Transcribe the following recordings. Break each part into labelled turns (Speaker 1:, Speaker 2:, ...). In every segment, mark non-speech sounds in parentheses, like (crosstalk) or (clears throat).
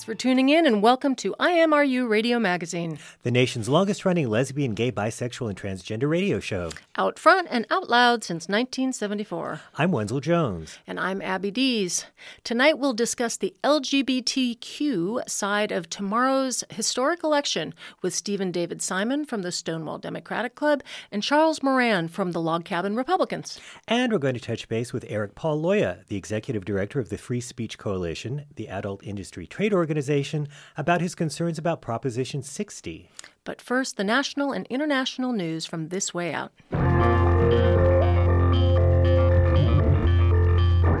Speaker 1: Thanks for tuning in and welcome to IMRU Radio Magazine.
Speaker 2: the nation's longest running lesbian, gay, bisexual, and transgender radio show.
Speaker 1: Out front and out loud since 1974.
Speaker 2: I'm Wenzel Jones.
Speaker 1: And I'm Abby Dees. Tonight we'll discuss the LGBTQ side of tomorrow's historic election with Stephen David Simon from the Stonewall Democratic Club and Charles Moran from the Log Cabin Republicans.
Speaker 2: And we're going to touch base with Eric Paul Leue, the executive director of the Free Speech Coalition, the adult industry trade organization, about his concerns about Proposition 60.
Speaker 1: But first, the national and international news from this way out.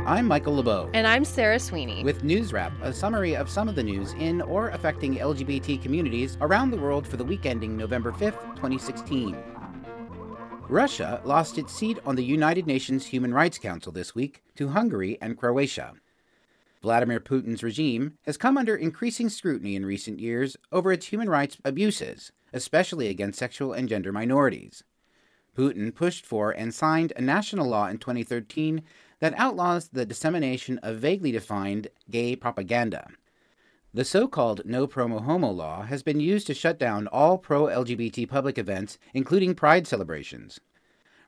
Speaker 3: I'm Michael LeBeau.
Speaker 4: And I'm Sarah Sweeney.
Speaker 3: With News Wrap, a summary of some of the news in or affecting LGBT communities around the world for the week ending November 5th, 2016. Russia lost its seat on the United Nations Human Rights Council this week to Hungary and Croatia. Vladimir Putin's regime has come under increasing scrutiny in recent years over its human rights abuses, especially against sexual and gender minorities. Putin pushed for and signed a national law in 2013 that outlaws the dissemination of vaguely defined gay propaganda. The so called No Promo Homo law has been used to shut down all pro LGBT public events, including pride celebrations.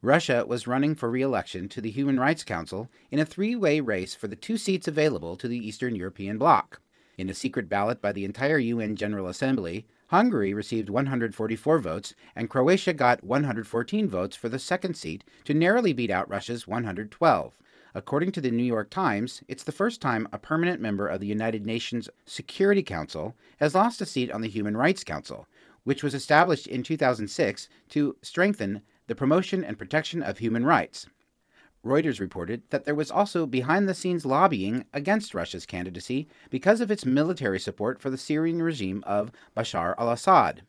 Speaker 3: Russia was running for re election to the Human Rights Council in a three way race for the two seats available to the Eastern European bloc. In a secret ballot by the entire UN General Assembly, Hungary received 144 votes, and Croatia got 114 votes for the second seat to narrowly beat out Russia's 112. According to the New York Times, it's the first time a permanent member of the United Nations Security Council has lost a seat on the Human Rights Council, which was established in 2006 to strengthen the promotion and protection of human rights. Reuters reported that there was also behind the scenes lobbying against Russia's candidacy because of its military support for the Syrian regime of Bashar al Assad.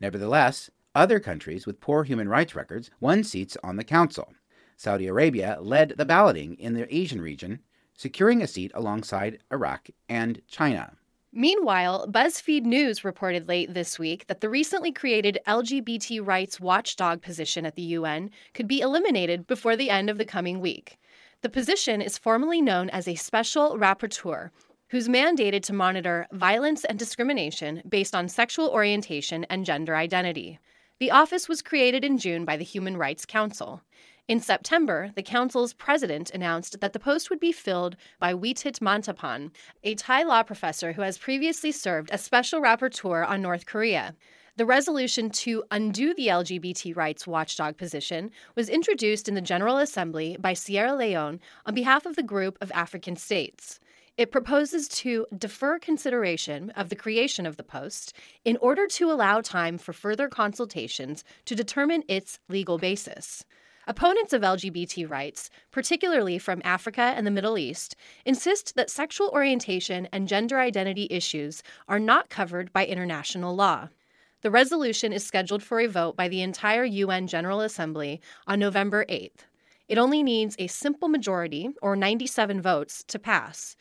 Speaker 3: Nevertheless, other countries with poor human rights records won seats on the council. Saudi Arabia led the balloting in the Asian region, securing a seat alongside Iraq and China.
Speaker 4: Meanwhile, BuzzFeed News reported late this week that the recently created LGBT rights watchdog position at the UN could be eliminated before the end of the coming week. The position is formally known as a special rapporteur, who's mandated to monitor violence and discrimination based on sexual orientation and gender identity. The office was created in June by the Human Rights Council. In September, the council's president announced that the post would be filled by Vitit Muntarbhorn, a Thai law professor who has previously served as special rapporteur on North Korea. The resolution to undo the LGBT rights watchdog position was introduced in the General Assembly by Sierra Leone on behalf of the group of African states. It proposes to defer consideration of the creation of the post in order to allow time for further consultations to determine its legal basis. Opponents of LGBT rights, particularly from Africa and the Middle East, insist that sexual orientation and gender identity issues are not covered by international law. The resolution is scheduled for a vote by the entire UN General Assembly on November 8th. It only needs a simple majority, or 97 votes, to pass.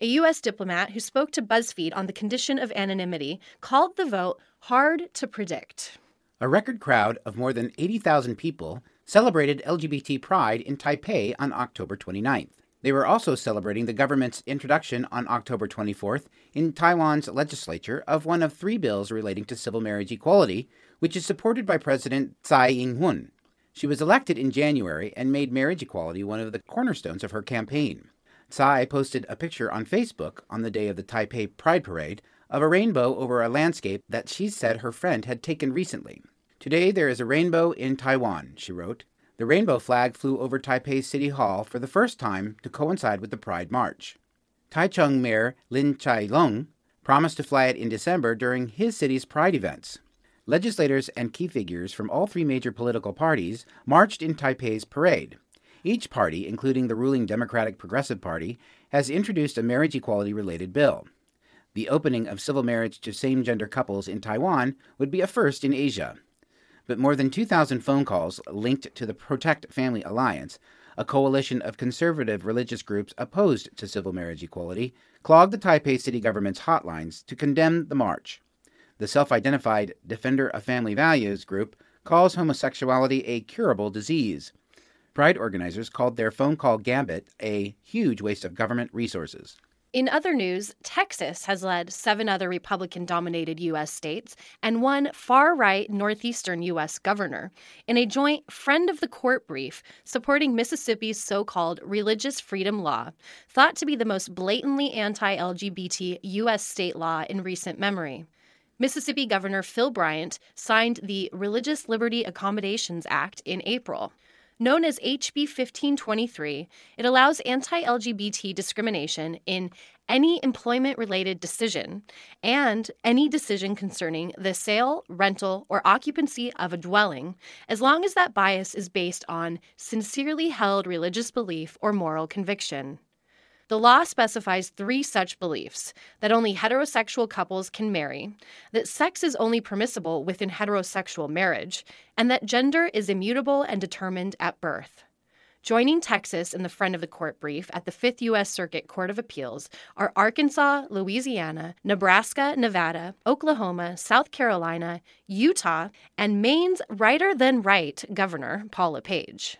Speaker 4: A U.S. diplomat who spoke to BuzzFeed on the condition of anonymity called the vote hard to predict.
Speaker 3: A record crowd of more than 80,000 people celebrated LGBT Pride in Taipei on October 29th. They were also celebrating the government's introduction on October 24th in Taiwan's legislature of one of three bills relating to civil marriage equality, which is supported by President Tsai Ing wen. She was elected in January and made marriage equality one of the cornerstones of her campaign. Tsai posted a picture on Facebook on the day of the Taipei Pride Parade of a rainbow over a landscape that she said her friend had taken recently. Today there is a rainbow in Taiwan, she wrote. The rainbow flag flew over Taipei City Hall for the first time to coincide with the Pride March. Taichung Mayor Lin Chia-lung promised to fly it in December during his city's Pride events. Legislators and key figures from all three major political parties marched in Taipei's parade. Each party, including the ruling Democratic Progressive Party, has introduced a marriage equality related bill. The opening of civil marriage to same gender couples in Taiwan would be a first in Asia. But more than 2,000 phone calls linked to the Protect Family Alliance, a coalition of conservative religious groups opposed to civil marriage equality, clogged the Taipei city government's hotlines to condemn the march. The self identified Defender of Family Values group calls homosexuality a curable disease. Pride organizers called their phone call gambit a huge waste of government resources.
Speaker 4: In other news, Texas has led seven other Republican dominated U.S. states and one far right northeastern U.S. governor in a joint friend of the court brief supporting Mississippi's so called religious freedom law, thought to be the most blatantly anti LGBT U.S. state law in recent memory. Mississippi Governor Phil Bryant signed the Religious Liberty Accommodations Act in April. Known as HB 1523, it allows anti LGBT discrimination in any employment related decision and any decision concerning the sale, rental, or occupancy of a dwelling, as long as that bias is based on sincerely held religious belief or moral conviction. The law specifies three such beliefs that only heterosexual couples can marry, that sex is only permissible within heterosexual marriage, and that gender is immutable and determined at birth. Joining Texas in the friend of the court brief at the 5th U.S. Circuit Court of Appeals are Arkansas, Louisiana, Nebraska, Nevada, Oklahoma, South Carolina, Utah, and Maine's righter than right governor, Paul LePage.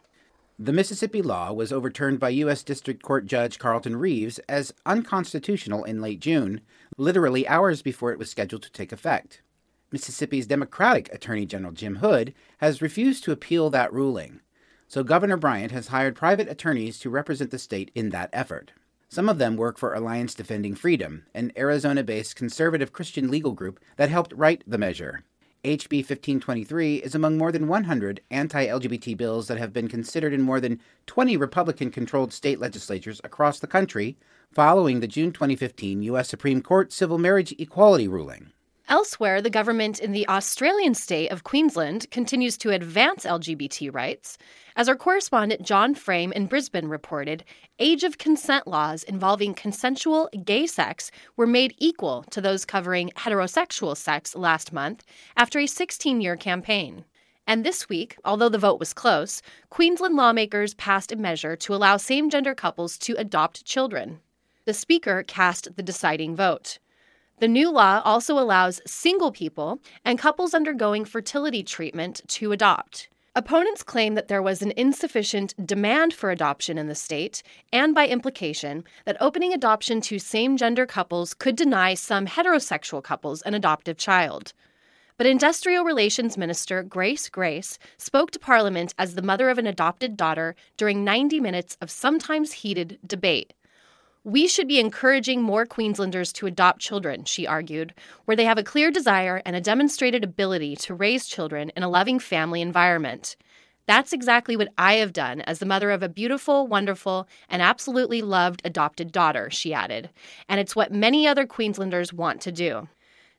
Speaker 3: The Mississippi law was overturned by U.S. District Court Judge Carlton Reeves as unconstitutional in late June, literally hours before it was scheduled to take effect. Mississippi's Democratic Attorney General Jim Hood has refused to appeal that ruling, so Governor Bryant has hired private attorneys to represent the state in that effort. Some of them work for Alliance Defending Freedom, an Arizona based conservative Christian legal group that helped write the measure. HB 1523 is among more than 100 anti LGBT bills that have been considered in more than 20 Republican controlled state legislatures across the country following the June 2015 U.S. Supreme Court civil marriage equality ruling.
Speaker 4: Elsewhere, the government in the Australian state of Queensland continues to advance LGBT rights. As our correspondent John Frame in Brisbane reported, age of consent laws involving consensual gay sex were made equal to those covering heterosexual sex last month after a 16 year campaign. And this week, although the vote was close, Queensland lawmakers passed a measure to allow same gender couples to adopt children. The Speaker cast the deciding vote. The new law also allows single people and couples undergoing fertility treatment to adopt. Opponents claim that there was an insufficient demand for adoption in the state, and by implication, that opening adoption to same gender couples could deny some heterosexual couples an adoptive child. But Industrial Relations Minister Grace Grace spoke to Parliament as the mother of an adopted daughter during 90 minutes of sometimes heated debate. We should be encouraging more Queenslanders to adopt children, she argued, where they have a clear desire and a demonstrated ability to raise children in a loving family environment. That's exactly what I have done as the mother of a beautiful, wonderful, and absolutely loved adopted daughter, she added. And it's what many other Queenslanders want to do.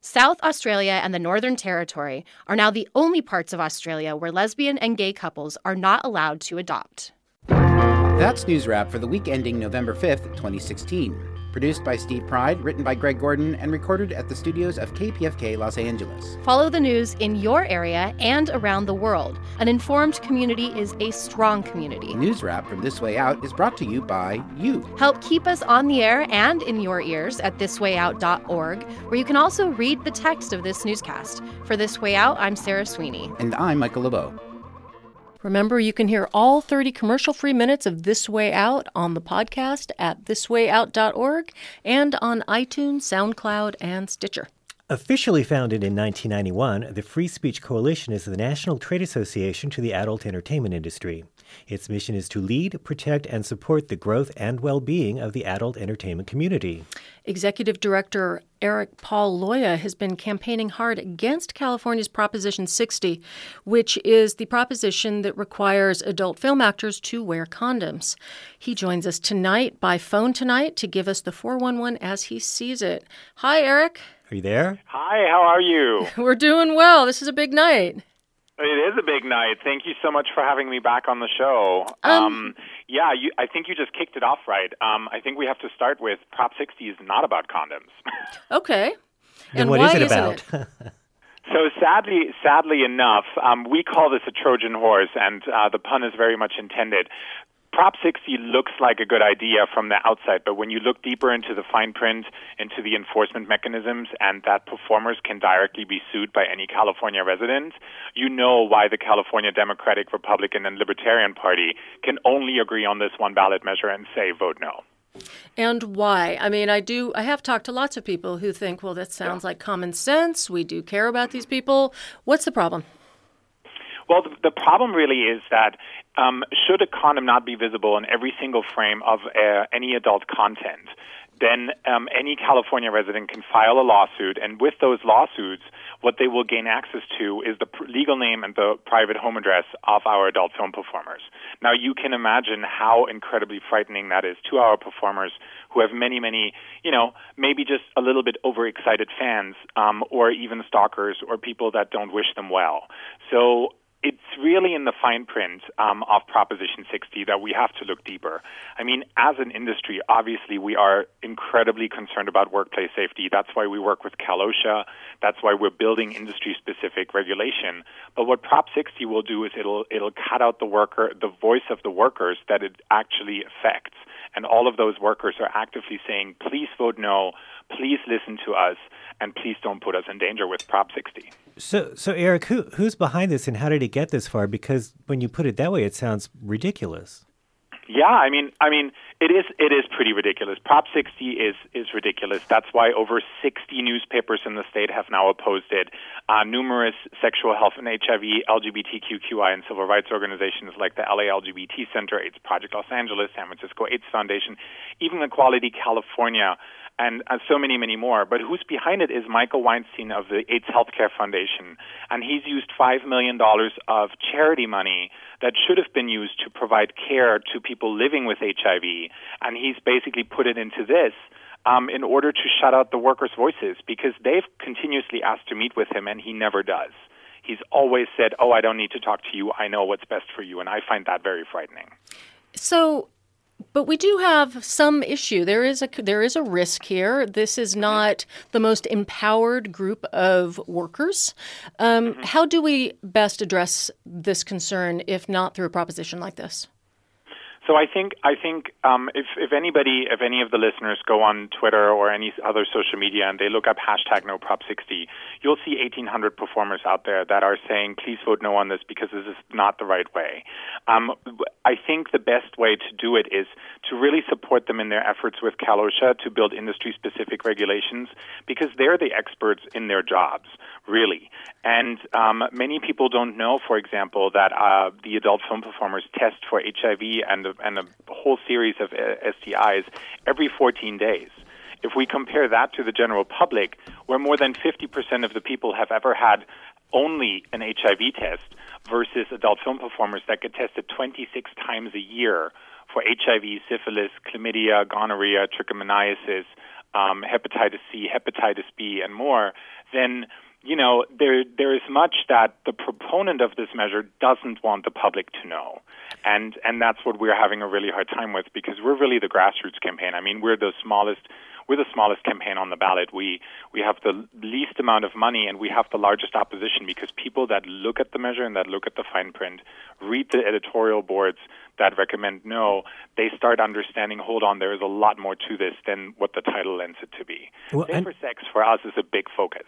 Speaker 4: South Australia and the Northern Territory are now the only parts of Australia where lesbian and gay couples are not allowed to adopt.
Speaker 3: That's News Wrap for the week ending November 5th, 2016. Produced by Steve Pride, written by Greg Gordon, and recorded at the studios of KPFK Los Angeles.
Speaker 4: Follow the news in your area and around the world. An informed community is a strong community.
Speaker 3: News Wrap from This Way Out is brought to you by you.
Speaker 4: Help keep us on the air and in your ears at thiswayout.org, where you can also read the text of this newscast. For This Way Out, I'm Sarah Sweeney.
Speaker 3: And I'm Michael LeBeau.
Speaker 1: Remember, you can hear all 30 commercial free minutes of This Way Out on the podcast at thiswayout.org and on iTunes, SoundCloud, and Stitcher.
Speaker 2: Officially founded in 1991, the Free Speech Coalition is the national trade association to the adult entertainment industry. Its mission is to lead, protect, and support the growth and well being of the adult entertainment community.
Speaker 1: Executive Director Eric Paul Leue has been campaigning hard against California's Proposition 60, which is the proposition that requires adult film actors to wear condoms. He joins us tonight by phone tonight to give us the 411 as he sees it. Hi, Eric.
Speaker 2: Are you there?
Speaker 5: Hi, how are you? (laughs)
Speaker 1: We're doing well. This is a big night.
Speaker 5: It is a big night. Thank you so much for having me back on the show.
Speaker 1: Um,
Speaker 5: Um, yeah, you, I think you just kicked it off right. Um, I think we have to start with Prop 60 is not about condoms. (laughs)
Speaker 1: Okay.
Speaker 2: Then
Speaker 1: and
Speaker 2: what
Speaker 1: why
Speaker 2: is it
Speaker 1: isn't
Speaker 2: about?
Speaker 1: it? (laughs)
Speaker 5: so sadly, sadly enough, um, we call this a Trojan horse, and uh, the pun is very much intended. Prop 60 looks like a good idea from the outside, but when you look deeper into the fine print, into the enforcement mechanisms, and that performers can directly be sued by any California resident, you know why the California Democratic, Republican, and Libertarian Party can only agree on this one ballot measure and say vote no.
Speaker 1: And why? I mean, I do. I have talked to lots of people who think, well, that sounds like common sense. We do care about these people. What's the problem?
Speaker 5: Well, the, the problem really is that um, should a condom not be visible in every single frame of uh, any adult content, then um, any California resident can file a lawsuit, and with those lawsuits, what they will gain access to is the pr- legal name and the private home address of our adult film performers. Now, you can imagine how incredibly frightening that is to our performers who have many, many, you know, maybe just a little bit overexcited fans, um, or even stalkers or people that don't wish them well. So it's really in the fine print um, of Proposition 60 that we have to look deeper. I mean, as an industry, obviously we are incredibly concerned about workplace safety. That's why we work with CalOSHA. That's why we're building industry-specific regulation. But what Prop 60 will do is it'll it'll cut out the worker, the voice of the workers that it actually affects. And all of those workers are actively saying, "Please vote no. Please listen to us." And please don't put us in danger with Prop 60.
Speaker 2: So, so Eric, who who's behind this, and how did it get this far? Because when you put it that way, it sounds ridiculous.
Speaker 5: Yeah, I mean, I mean, it is it is pretty ridiculous. Prop 60 is is ridiculous. That's why over 60 newspapers in the state have now opposed it. Uh, numerous sexual health and HIV, LGBTQI, and civil rights organizations like the LA LGBT Center, AIDS Project Los Angeles, San Francisco AIDS Foundation, even Equality California and uh, so many, many more. But who's behind it is Michael Weinstein of the AIDS Healthcare Foundation, and he's used five million dollars of charity money that should have been used to provide care to people living with HIV, and he's basically put it into this. Um, in order to shut out the workers' voices, because they've continuously asked to meet with him, and he never does. He's always said, "Oh, I don't need to talk to you. I know what's best for you," and I find that very frightening.
Speaker 1: So, but we do have some issue. There is a there is a risk here. This is not the most empowered group of workers. Um, How do we best address this concern, if not through a proposition like this?
Speaker 5: So I think I think um, if if anybody if any of the listeners go on Twitter or any other social media and they look up hashtag No Prop 60, you'll see 1,800 performers out there that are saying please vote no on this because this is not the right way. Um, I think the best way to do it is to really support them in their efforts with CalOSHA to build industry specific regulations because they're the experts in their jobs really. And um, many people don't know, for example, that uh, the adult film performers test for HIV and and a whole series of uh, STIs every 14 days. If we compare that to the general public, where more than 50% of the people have ever had only an HIV test versus adult film performers that get tested 26 times a year for HIV, syphilis, chlamydia, gonorrhea, trichomoniasis, um, hepatitis C, hepatitis B, and more, then you know, there there is much that the proponent of this measure doesn't want the public to know, and and that's what we're having a really hard time with because we're really the grassroots campaign. I mean, we're the smallest we're the smallest campaign on the ballot. We we have the least amount of money and we have the largest opposition because people that look at the measure and that look at the fine print, read the editorial boards that recommend no, they start understanding. Hold on, there is a lot more to this than what the title lends it to be.
Speaker 2: Well, and-
Speaker 5: sex for us is a big focus.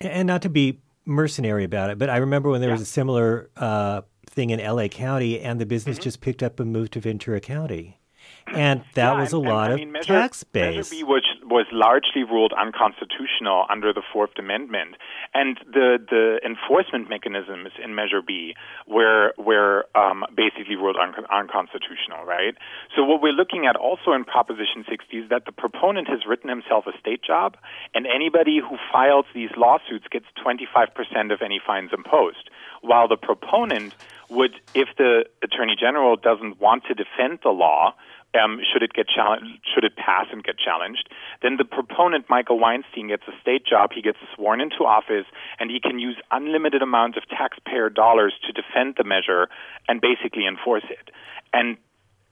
Speaker 2: And not to be mercenary about it, but I remember when there was a similar uh, thing in LA County, and the business
Speaker 5: Mm-hmm.
Speaker 2: just picked up and moved to Ventura County. And that
Speaker 5: Yeah,
Speaker 2: was a
Speaker 5: and-
Speaker 2: lot
Speaker 5: and, I
Speaker 2: of
Speaker 5: Measure-
Speaker 2: tax base. Measure.
Speaker 5: B was was largely ruled unconstitutional under the Fourth Amendment, and the the enforcement mechanisms in Measure B were were um, basically ruled un- unconstitutional, right? So what we're looking at also in Proposition 60 is that the proponent has written himself a state job, and anybody who files these lawsuits gets 25% of any fines imposed, while the proponent would, if the attorney general doesn't want to defend the law, um, should it get challenged, should it pass and get challenged, then the proponent, Michael Weinstein, gets a state job. He gets sworn into office, and he can use unlimited amounts of taxpayer dollars to defend the measure and basically enforce it. And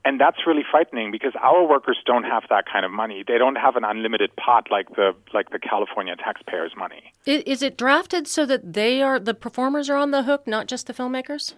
Speaker 5: and that's really frightening because our workers don't have that kind of money. They don't have an unlimited pot like the like the California taxpayers' money.
Speaker 1: Is it drafted so that they are the performers are on the hook, not just the filmmakers?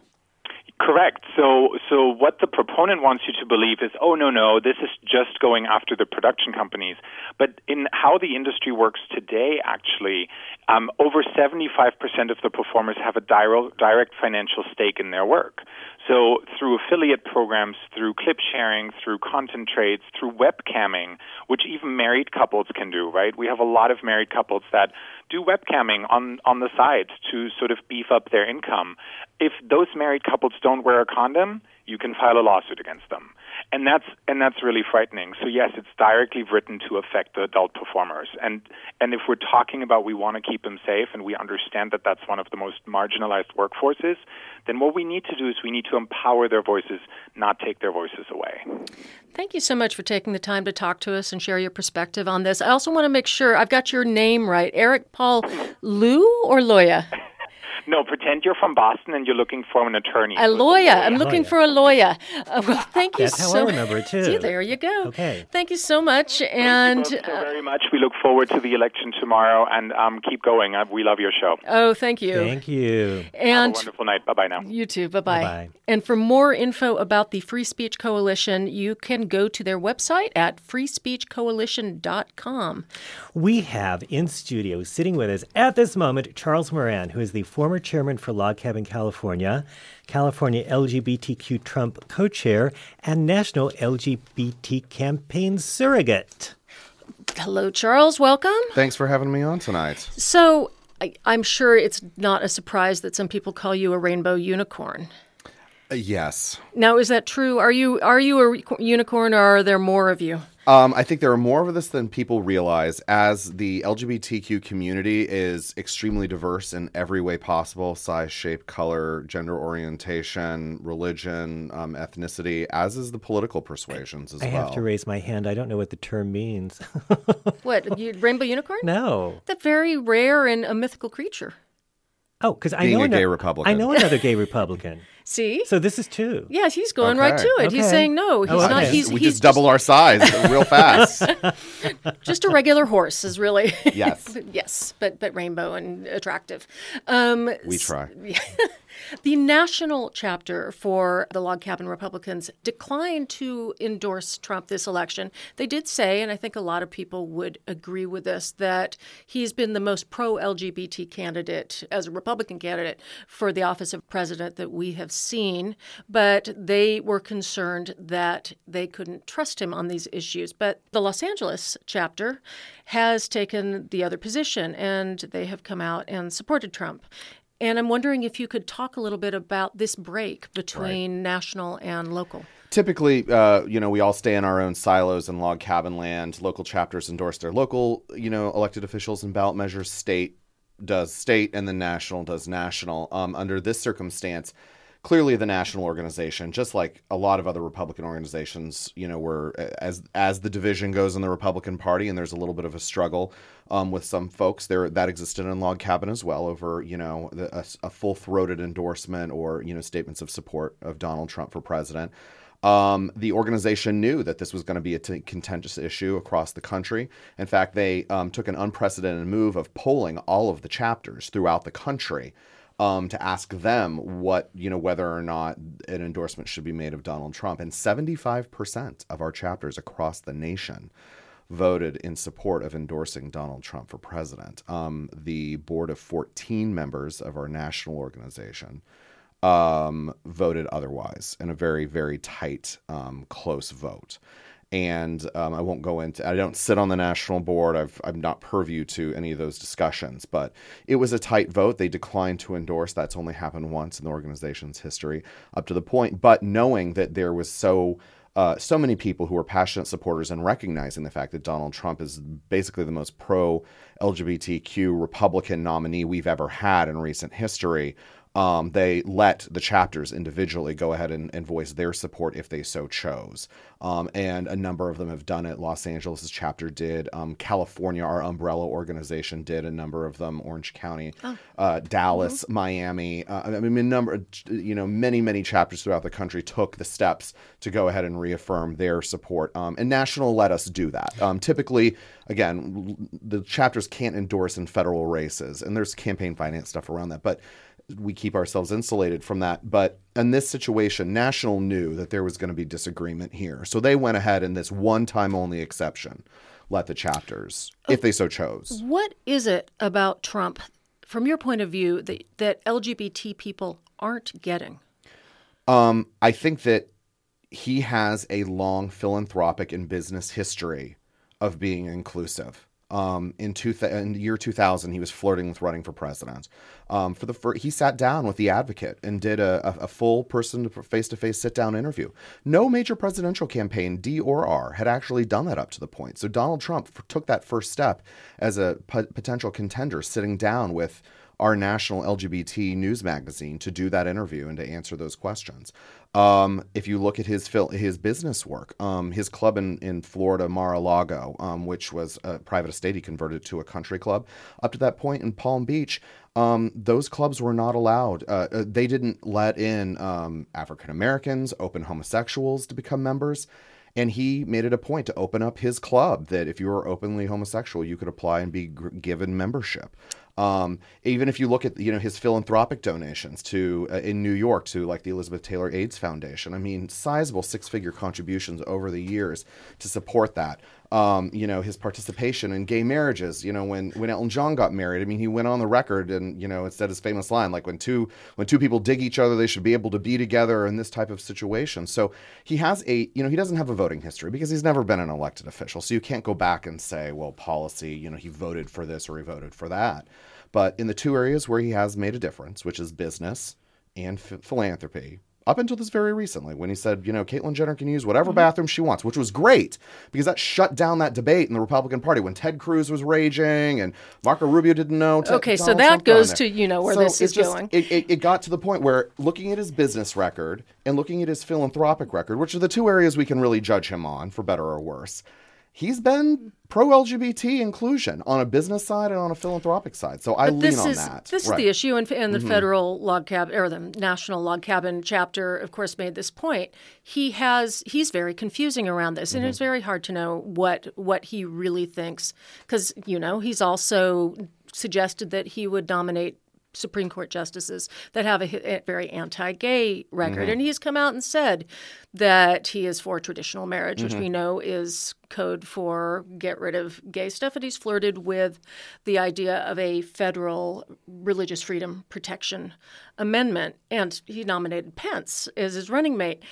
Speaker 5: Correct. So, so what the proponent wants you to believe is, oh no, no, this is just going after the production companies. But in how the industry works today, actually, um, over 75% of the performers have a direct, financial stake in their work. So, through affiliate programs, through clip sharing, through content trades, through webcamming, which even married couples can do, right? We have a lot of married couples that do webcamming on, on the side to sort of beef up their income. If those married couples don't wear a condom, you can file a lawsuit against them. And that's and that's really frightening. So yes, it's directly written to affect the adult performers. And and if we're talking about we want to keep them safe and we understand that that's one of the most marginalized workforces, then what we need to do is we need to empower their voices, not take their voices away.
Speaker 1: Thank you so much for taking the time to talk to us and share your perspective on this. I also want to make sure I've got your name right. Eric Paul Lou or Loya?
Speaker 5: No, pretend you're from Boston and you're looking for an attorney.
Speaker 1: A lawyer. I'm looking
Speaker 2: Lawyer.
Speaker 1: for a lawyer. Uh, well, (laughs) thank you
Speaker 2: That's how I remember it, too.
Speaker 1: See, there you go.
Speaker 2: Okay.
Speaker 1: Thank you so much.
Speaker 5: and Thank
Speaker 1: And
Speaker 5: you both so
Speaker 1: uh,
Speaker 5: very much. We look forward to the election tomorrow and um, keep going. Uh, we love your show.
Speaker 1: oh, thank you.
Speaker 2: Thank you.
Speaker 5: Have a
Speaker 1: and
Speaker 5: wonderful night. Bye bye now.
Speaker 1: You too. Bye bye.
Speaker 2: Bye-bye.
Speaker 1: And for more info about the Free Speech Coalition, you can go to their website at freespeechcoalition.com.
Speaker 2: We have in studio, sitting with us at this moment, Charles Moran, who is the former chairman for Log Cabin California, California LGBTQ Trump co chair, and National LGBT Campaign surrogate.
Speaker 1: Hello, Charles. Welcome.
Speaker 6: Thanks for having me on tonight.
Speaker 1: So, I, I'm sure it's not a surprise that some people call you a rainbow unicorn.
Speaker 6: Uh, yes.
Speaker 1: Now, is that true? Are you are you a re- unicorn, or are there more of you?
Speaker 6: Um, I think there are more of this than people realize, as the LGBTQ community is extremely diverse in every way possible size, shape, color, gender orientation, religion, um, ethnicity, as is the political persuasions as
Speaker 2: I
Speaker 6: well.
Speaker 2: have to raise my hand. I don't know what the term means.
Speaker 1: What you, (laughs) rainbow unicorn?
Speaker 2: no.
Speaker 1: The very rare and a mythical creature.
Speaker 2: Oh, because I know
Speaker 6: a gay
Speaker 2: ano-
Speaker 6: Republican.
Speaker 2: I know another gay Republican. (laughs)
Speaker 1: See?
Speaker 2: So this is two.
Speaker 1: Yes, he's going right to it. He's saying no. He's
Speaker 2: Oh,
Speaker 1: not.
Speaker 2: okay.
Speaker 1: He's
Speaker 6: we
Speaker 1: he's
Speaker 6: just double our size real fast. (laughs)
Speaker 1: just a regular horse is really
Speaker 6: Yes. (laughs)
Speaker 1: yes but but rainbow and attractive um
Speaker 6: We
Speaker 1: s-
Speaker 6: try.
Speaker 1: The national chapter for the log cabin republicans declined to endorse trump this election. They did say and i think a lot of people would agree with this that he's been the most pro-lgbt candidate as a republican candidate for the office of president that we have seen. But they were concerned that they couldn't trust him on these issues. But the los angeles chapter has taken the other position and they have come out and supported trump and I'm wondering if you could talk a little bit about this break between national and local.
Speaker 6: Typically, uh, you know, we all stay in our own silos in log cabin land. Local chapters endorse their local, you know, elected officials and ballot measures. State does state, and then national does national. Um, under this circumstance, clearly the national organization, just like a lot of other Republican organizations, you know, were as as the division goes in the Republican Party, and there's a little bit of a struggle um, with some folks there that existed in log cabin as well over, you know, the, a, a full throated endorsement or you know statements of support of Donald Trump for president. Um, the organization knew that this was going to be a t- contentious issue across the country. In fact, they um, took an unprecedented move of polling all of the chapters throughout the country um, to ask them what, you know, whether or not an endorsement should be made of Donald Trump. And 75% of our chapters across the nation voted in support of endorsing Donald Trump for president. Um, the board of 14 members of our national organization um, voted otherwise in a very, very tight, um, close vote. And um, I won't go into. I don't sit on the national board. I've, I'm not purview to any of those discussions. But it was a tight vote. They declined to endorse. That's only happened once in the organization's history, up to the point. But knowing that there was so uh, so many people who are passionate supporters and recognizing the fact that Donald Trump is basically the most pro LGBTQ Republican nominee we've ever had in recent history um, they let the chapters individually go ahead and, and voice their support if they so chose. Um, and a number of them have done it. Los Angeles' chapter did. Um, California, our umbrella organization, did a number of them. Orange County, oh. uh, Dallas, mm-hmm. Miami. Uh, I mean, a number, you know, many, many chapters throughout the country took the steps to go ahead and reaffirm their support. Um, and National let us do that. Um, typically, again, the chapters can't endorse in federal races, and there's campaign finance stuff around that. But we keep ourselves insulated from that. But in this situation, National knew that there was going to be disagreement here. So they went ahead in this one time only exception, let the chapters, if they so chose.
Speaker 1: What is it about Trump, from your point of view, that, that LGBT people aren't getting?
Speaker 6: Um, I think that he has a long philanthropic and business history of being inclusive. Um, in, two th- in the year 2000, he was flirting with running for president. Um, for the fir- he sat down with the advocate and did a, a, a full person face to face sit down interview. No major presidential campaign, D or R, had actually done that up to the point. So Donald Trump f- took that first step as a p- potential contender, sitting down with our national LGBT news magazine to do that interview and to answer those questions. Um, if you look at his fil- his business work, um, his club in, in Florida, Mar-a-Lago, um, which was a private estate, he converted to a country club. Up to that point in Palm Beach, um, those clubs were not allowed. Uh, uh they didn't let in um, African Americans, open homosexuals to become members. And he made it a point to open up his club that if you were openly homosexual, you could apply and be given membership. Um, even if you look at you know his philanthropic donations to uh, in New York to like the Elizabeth Taylor AIDS Foundation, I mean sizable six figure contributions over the years to support that. Um, you know his participation in gay marriages. You know when when Elton John got married, I mean he went on the record and you know it said his famous line like when two when two people dig each other, they should be able to be together in this type of situation. So he has a you know he doesn't have a voting history because he's never been an elected official. So you can't go back and say well policy you know he voted for this or he voted for that. But in the two areas where he has made a difference, which is business and philanthropy, up until this very recently, when he said, you know, Caitlyn Jenner can use whatever mm-hmm. bathroom she wants, which was great because that shut down that debate in the Republican Party when Ted Cruz was raging and Marco Rubio didn't know.
Speaker 1: Ted, okay, so that Trump goes to you know where so this is just, going.
Speaker 6: It, it, it got to the point where looking at his business record and looking at his philanthropic record, which are the two areas we can really judge him on, for better or worse he's been pro LGBT inclusion on a business side and on a philanthropic side. So I
Speaker 1: but
Speaker 6: lean on
Speaker 1: is,
Speaker 6: that.
Speaker 1: This right. is the issue, and, and the mm-hmm. federal log cabin or the national log cabin chapter, of course, made this point. He has he's very confusing around this, and mm-hmm. it's very hard to know what what he really thinks because you know he's also suggested that he would nominate Supreme Court justices that have a, a very anti-gay record, mm-hmm. and he's come out and said that he is for traditional marriage, mm-hmm. which we know is code for get rid of gay stuff, and he's flirted with the idea of a federal religious freedom protection amendment, and he nominated Pence as his running mate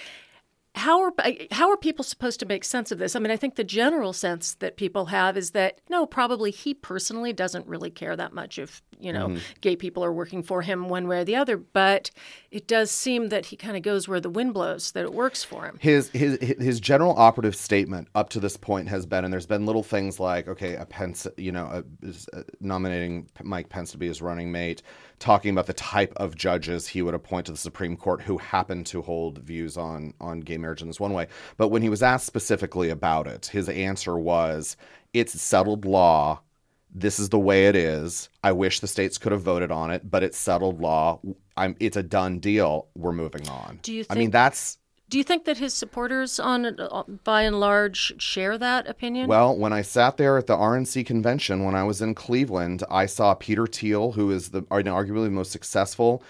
Speaker 1: how are how are people supposed to make sense of this? I mean, I think the general sense that people have is that no, probably he personally doesn't really care that much if you know mm-hmm. gay people are working for him one way or the other. But it does seem that he kind of goes where the wind blows, that it works for him.
Speaker 6: His his his general operative statement up to this point has been, and there's been little things like okay, a Pence, you know, a, a, nominating Mike Pence to be his running mate talking about the type of judges he would appoint to the Supreme Court who happen to hold views on on gay marriage in this one way. But when he was asked specifically about it, his answer was, "It's settled law. This is the way it is. I wish the states could have voted on it, but it's settled law. I'm, it's a done deal. We're moving on."
Speaker 1: Do you?
Speaker 6: Think- I mean, that's
Speaker 1: do you think that his supporters, on by and large, share that opinion?
Speaker 6: Well, when I sat there at the RNC convention when I was in Cleveland, I saw Peter Thiel, who is the arguably the most successful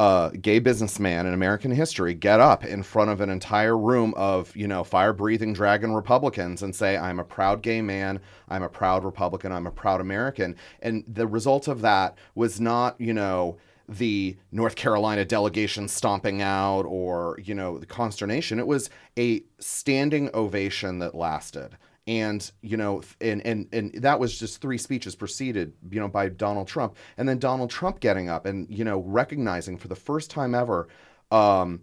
Speaker 6: uh, gay businessman in American history, get up in front of an entire room of you know fire-breathing dragon Republicans and say, "I'm a proud gay man. I'm a proud Republican. I'm a proud American." And the result of that was not you know the North Carolina delegation stomping out or, you know, the consternation. It was a standing ovation that lasted. And, you know, and, and, and that was just three speeches preceded, you know, by Donald Trump. And then Donald Trump getting up and, you know, recognizing for the first time ever, um,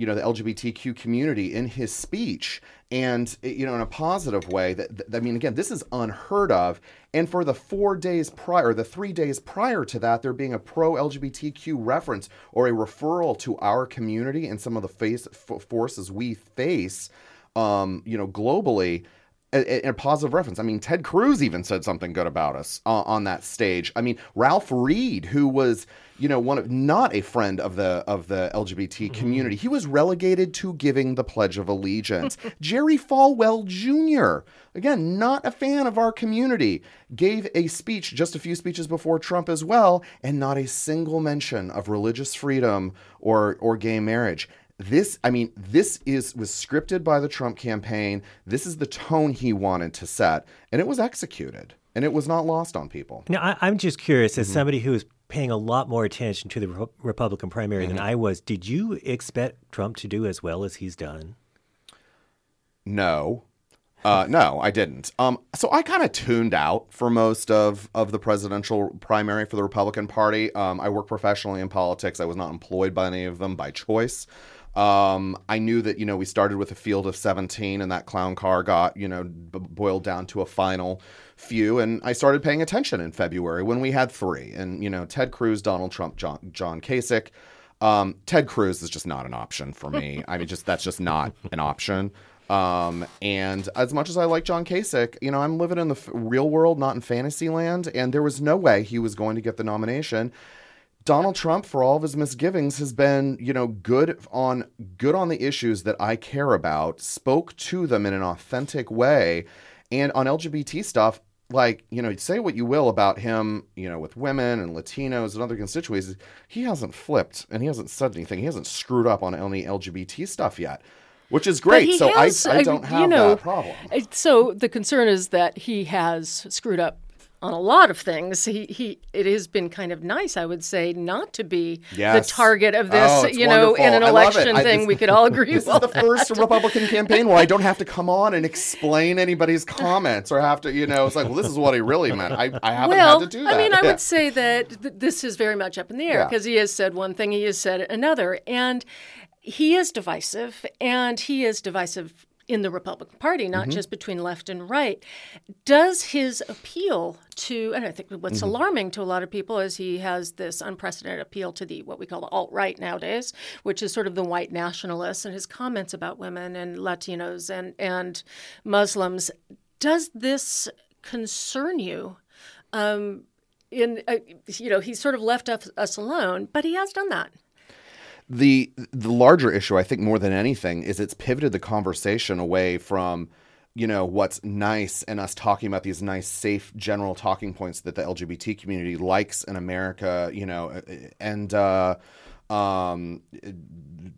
Speaker 6: you know the LGBTQ community in his speech, and you know in a positive way. That, that, I mean, again, this is unheard of. And for the four days prior, the three days prior to that, there being a pro LGBTQ reference or a referral to our community and some of the face, f- forces we face, um, you know, globally a, a, positive reference. I mean, Ted Cruz even said something good about us uh, on that stage. I mean, Ralph Reed, who was you know one of not a friend of the of the LGBT mm-hmm. community, he was relegated to giving the Pledge of Allegiance. (laughs) Jerry Falwell Jr. Again, not a fan of our community, gave a speech just a few speeches before Trump as well, and not a single mention of religious freedom or or gay marriage this i mean this is was scripted by the trump campaign this is the tone he wanted to set and it was executed and it was not lost on people
Speaker 2: now I, am just curious as mm-hmm. somebody who is paying a lot more attention to the Re- republican primary mm-hmm. than i was did you expect trump to do as well as he's done
Speaker 6: no uh, (laughs) no, I didn't. Um, so I kind of tuned out for most of, of the presidential primary for the Republican Party. Um, I work professionally in politics. I was not employed by any of them by choice. Um, I knew that you know we started with a field of 17, and that clown car got you know b- boiled down to a final few, and I started paying attention in February when we had three, and you know Ted Cruz, Donald Trump, John, John Kasich. Um, Ted Cruz is just not an option for me. I mean, just that's just not an option. Um, and as much as I like John Kasich, you know, I'm living in the f- real world, not in fantasy land, and there was no way he was going to get the nomination. Donald Trump, for all of his misgivings, has been, you know, good on good on the issues that I care about, spoke to them in an authentic way. And on LGBT stuff, like, you know, say what you will about him, you know, with women and Latinos and other constituencies, he hasn't flipped and he hasn't said anything. He hasn't screwed up on any LGBT stuff yet which is great. So has, I, I don't have you know, that problem.
Speaker 1: So the concern is that he has screwed up on a lot of things. He he it has been kind of nice, I would say, not to be yes. the target of this,
Speaker 6: oh,
Speaker 1: you know,
Speaker 6: wonderful.
Speaker 1: in an election I, thing.
Speaker 6: this,
Speaker 1: we could all (laughs) agree.
Speaker 6: this is the first Republican (laughs) campaign where I don't have to come on and explain anybody's comments or have to, you know, it's like, well, this is what he really meant. I, I haven't
Speaker 1: well,
Speaker 6: had to do that.
Speaker 1: I mean, I would say that th- this is very much up in the air because yeah. he has said one thing, he has said another, and he is divisive, and he is divisive in the Republican Party, not mm-hmm. just between left and right. Does his appeal to, and I think what's mm-hmm. alarming to a lot of people is he has this unprecedented appeal to the what we call the alt right nowadays, which is sort of the white nationalists, and his comments about women and Latinos and and Muslims. Does this concern you? Um, in uh, you know, he's sort of left us, us alone, but he has done that
Speaker 6: the the larger issue, I think, more than anything, is it's pivoted the conversation away from you know what's nice and us talking about these nice safe general talking points that the lgbt community likes in america you know and uh, um,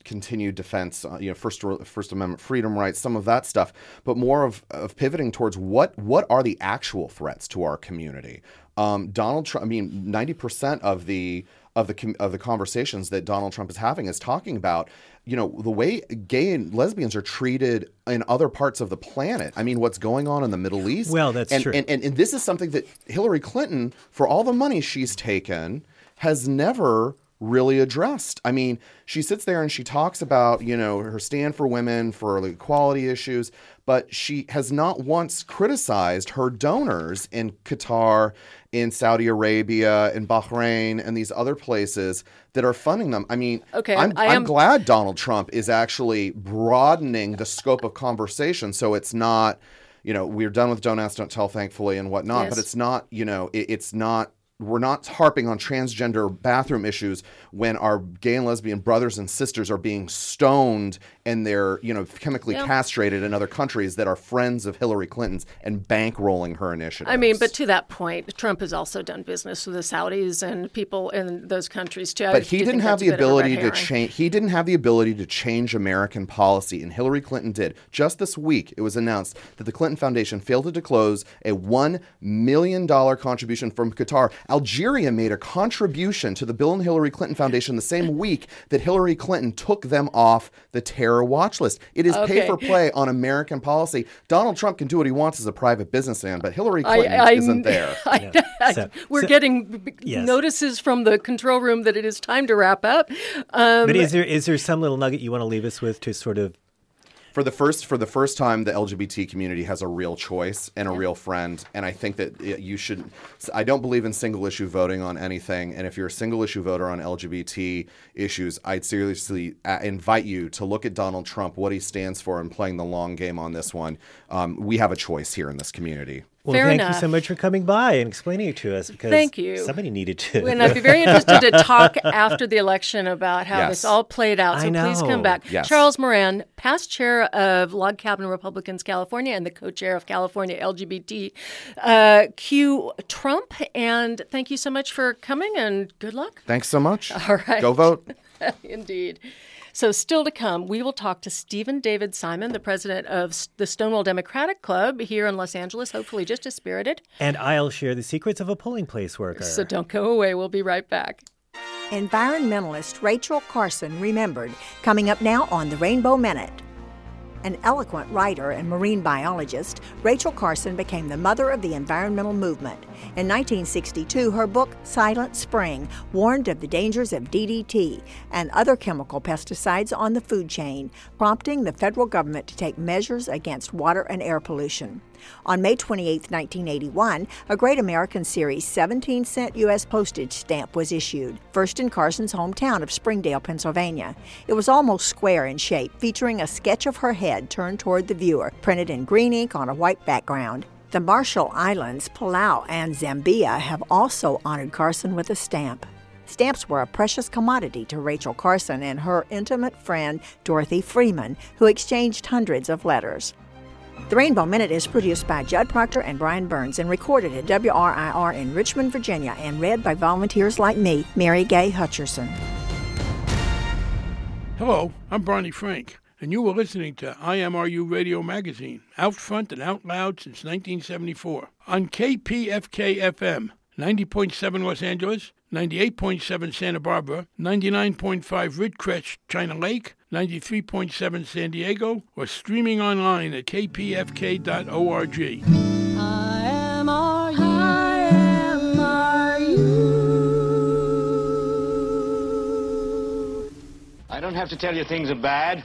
Speaker 6: continued defense, uh, you know, first First Amendment freedom rights, some of that stuff, but more of, of pivoting towards what what are the actual threats to our community. Um, Donald Trump, I mean, ninety percent of the of the of the conversations that Donald Trump is having is talking about you know the way gay and lesbians are treated in other parts of the planet. I mean, what's going on in the Middle East?
Speaker 2: Well, that's
Speaker 6: and,
Speaker 2: true.
Speaker 6: And, and and this is something that Hillary Clinton, for all the money she's taken, has never really addressed. I mean, she sits there and she talks about, you know, her stand for women, for equality issues, but she has not once criticized her donors in Qatar, in Saudi Arabia, in Bahrain, and these other places that are funding them. I mean,
Speaker 1: okay,
Speaker 6: I'm,
Speaker 1: I
Speaker 6: am glad Donald Trump is actually broadening the scope of conversation so it's not, you know, we're done with Don't Ask, Don't Tell, thankfully, and whatnot, yes. but it's not, you know, it, it's not we're not harping on transgender bathroom issues when our gay and lesbian brothers and sisters are being stoned and they're you know chemically yeah. castrated in other countries that are friends of Hillary Clinton's and bankrolling her initiatives.
Speaker 1: I mean, but to that point, Trump has also done business with the Saudis and people in those countries too.
Speaker 6: But he didn't have the ability to change. He didn't have the ability to change American policy, and Hillary Clinton did. Just this week, it was announced that the Clinton Foundation failed to disclose a one million dollar contribution from Qatar Algeria made a contribution to the Bill and Hillary Clinton Foundation the same week that Hillary Clinton took them off the terror watch list. It is
Speaker 1: Okay.
Speaker 6: pay for play on American policy. Donald Trump can do what he wants as a private businessman, but Hillary Clinton
Speaker 1: I-
Speaker 6: isn't there. (laughs)
Speaker 1: I-
Speaker 2: Yeah. So-
Speaker 1: we're
Speaker 2: so-
Speaker 1: getting b- b-
Speaker 2: Yes.
Speaker 1: notices from the control room that it is time to wrap up. Um,
Speaker 2: But is there is there some little nugget you want to leave us with to sort of
Speaker 6: for the first for the first time the lgbt community has a real choice and a real friend and i think that you should i don't believe in single issue voting on anything and if you're a single issue voter on lgbt issues i'd seriously uh, invite you to look at donald trump what he stands for and playing the long game on this one. Um, we have a choice here in this community
Speaker 2: Well,
Speaker 1: Fair
Speaker 2: thank
Speaker 1: enough.
Speaker 2: you so much for coming by and explaining it to us because
Speaker 1: Thank you.
Speaker 2: somebody needed to.
Speaker 1: and I'd be very interested to (laughs) talk after the election about how this all played out. So
Speaker 2: I
Speaker 1: please come back.
Speaker 6: Yes.
Speaker 1: Charles Moran, past chair of Log Cabin Republicans California and the co-chair of California LGBT uh, Q Trump. And thank you so much for coming and good luck.
Speaker 6: thanks so much
Speaker 1: All right.
Speaker 6: go vote (laughs)
Speaker 1: Indeed. So, still to come, we will talk to Stephen David Simon, the president of the Stonewall Democratic Club here in Los Angeles, hopefully just as spirited.
Speaker 2: and I'll share the secrets of a polling place worker.
Speaker 1: So, don't go away. We'll be right back.
Speaker 7: Environmentalist Rachel Carson remembered, coming up now on the Rainbow Minute. An eloquent writer and marine biologist, Rachel Carson became the mother of the environmental movement. In 1962, her book, Silent Spring, warned of the dangers of DDT and other chemical pesticides on the food chain, prompting the federal government to take measures against water and air pollution. On May 28, 1981, a Great American Series 17 cent U.S. postage stamp was issued, first in Carson's hometown of Springdale, Pennsylvania. It was almost square in shape, featuring a sketch of her head turned toward the viewer, printed in green ink on a white background. The Marshall Islands, Palau, and Zambia have also honored Carson with a stamp. Stamps were a precious commodity to Rachel Carson and her intimate friend Dorothy Freeman, who exchanged hundreds of letters. The Rainbow Minute is produced by Judd Proctor and Brian Burns and recorded at WRIR in Richmond, Virginia, and read by volunteers like me, Mary Gay Hutcherson.
Speaker 8: Hello, I'm Barney Frank, and you were listening to IMRU Radio Magazine, out front and out loud since 1974, on KPFK FM, 90.7 Los Angeles, 98.7 Santa Barbara, 99.5 Ridgecrest, China Lake, 93.7 San Diego, or streaming online at kpfk.org.
Speaker 9: I don't have to tell you things are bad.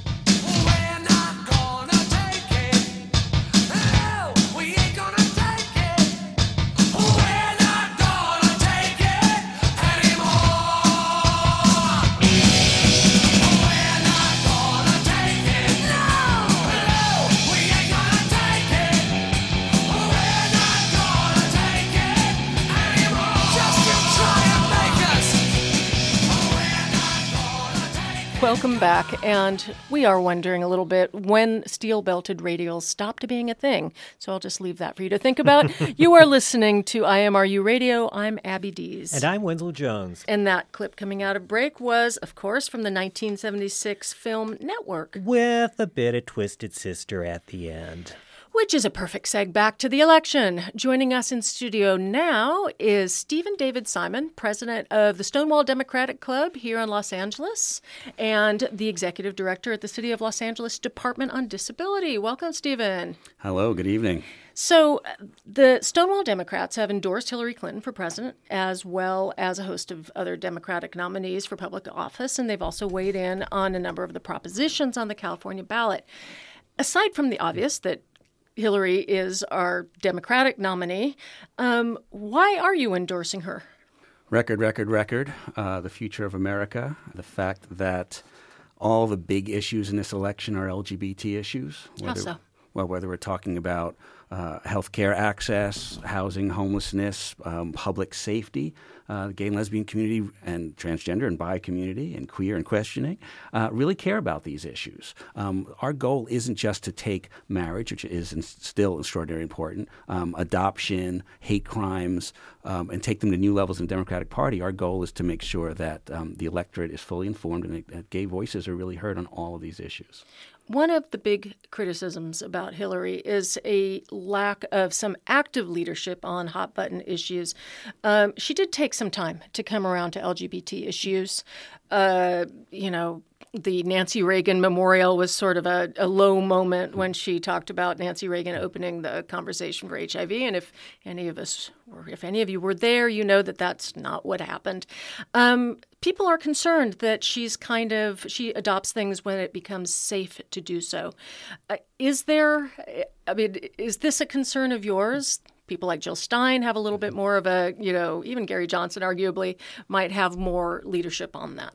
Speaker 1: Back, and we are wondering a little bit when steel belted radials stopped being a thing. So I'll just leave that for you to think about. (laughs) you are listening to IMRU Radio. I'm Abby Dees.
Speaker 2: And I'm Wenzel Jones.
Speaker 1: And that clip coming out of break was, of course, from the 1976 film Network.
Speaker 2: With a bit of Twisted Sister at the end.
Speaker 1: Which is a perfect seg back to the election. Joining us in studio now is Stephen David Simon, president of the Stonewall Democratic Club here in Los Angeles, and the executive director at the City of Los Angeles Department on Disability. Welcome, Stephen.
Speaker 10: Hello, good evening.
Speaker 1: So, the Stonewall Democrats have endorsed Hillary Clinton for president, as well as a host of other Democratic nominees for public office, and they've also weighed in on a number of the propositions on the California ballot. Aside from the obvious that Hillary is our Democratic nominee. Um, why are you endorsing her?
Speaker 10: Record, record, record. Uh, the future of America. The fact that all the big issues in this election are LGBT issues.
Speaker 1: How so?
Speaker 10: Well, whether we're talking about uh, health care access, housing, homelessness, um, public safety, uh, the gay and lesbian community, and transgender and bi community, and queer and questioning uh, really care about these issues. Um, our goal isn't just to take marriage, which is still extraordinarily important, um, adoption, hate crimes, um, and take them to new levels in the Democratic Party. Our goal is to make sure that um, the electorate is fully informed and that gay voices are really heard on all of these issues.
Speaker 1: One of the big criticisms about Hillary is a lack of some active leadership on hot button issues. Um, she did take some time to come around to LGBT issues. Uh, you know, the Nancy Reagan memorial was sort of a, a, low moment when she talked about Nancy Reagan opening the conversation for HIV. And if any of us, or if any of you were there, you know that that's not what happened. Um, people are concerned that she's kind of she adopts things when it becomes safe to do so. Uh, is there? I mean, is this a concern of yours? People like Jill Stein have a little bit more of a, you know, even Gary Johnson arguably might have more leadership on that.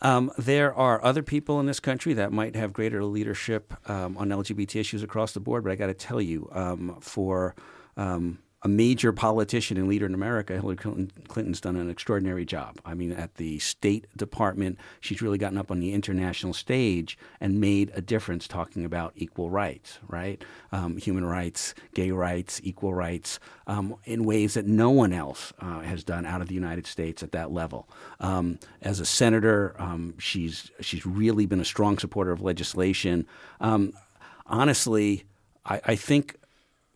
Speaker 10: Um, there are other people in this country that might have greater leadership um, on LGBT issues across the board, but I got to tell you, um, for um, a major politician and leader in America, Hillary Clinton's done an extraordinary job. I mean, at the State Department, she's really gotten up on the international stage and made a difference talking about equal rights, right? Um, human rights, gay rights, equal rights, um, in ways that no one else uh, has done out of the United States at that level. Um, as a senator, um, she's she's really been a strong supporter of legislation. Um, honestly, I, I think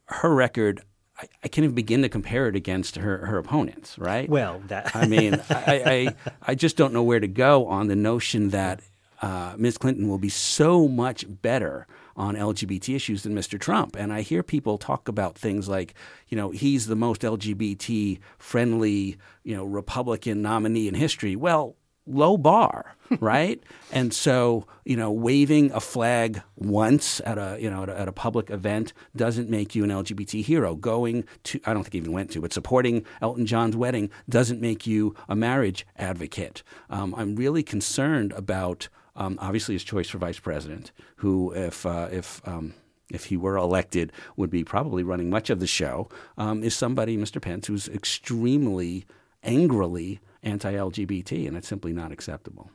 Speaker 10: her record I, I, can't even begin to compare it against her, her opponents, right?
Speaker 2: Well, that
Speaker 10: I mean, (laughs) I, I, I just don't know where to go on the notion that uh, Ms. Clinton will be so much better on LGBT issues than Mr. Trump. And I hear people talk about things like, you know, he's the most LGBT friendly, you know, Republican nominee in history. Well, low bar, (laughs) right? and so, you know, waving a flag once at a, you know, at a, at a, public event doesn't make you an LGBT hero. Going to, I don't think he even went to, but supporting Elton John's wedding doesn't make you a marriage advocate. Um, I'm really concerned about, um, obviously, his choice for vice president, who, if, uh, if, um, if he were elected, would be probably running much of the show, um, is somebody, Mr. Pence, who's extremely angrily anti LGBT, and it's simply not acceptable.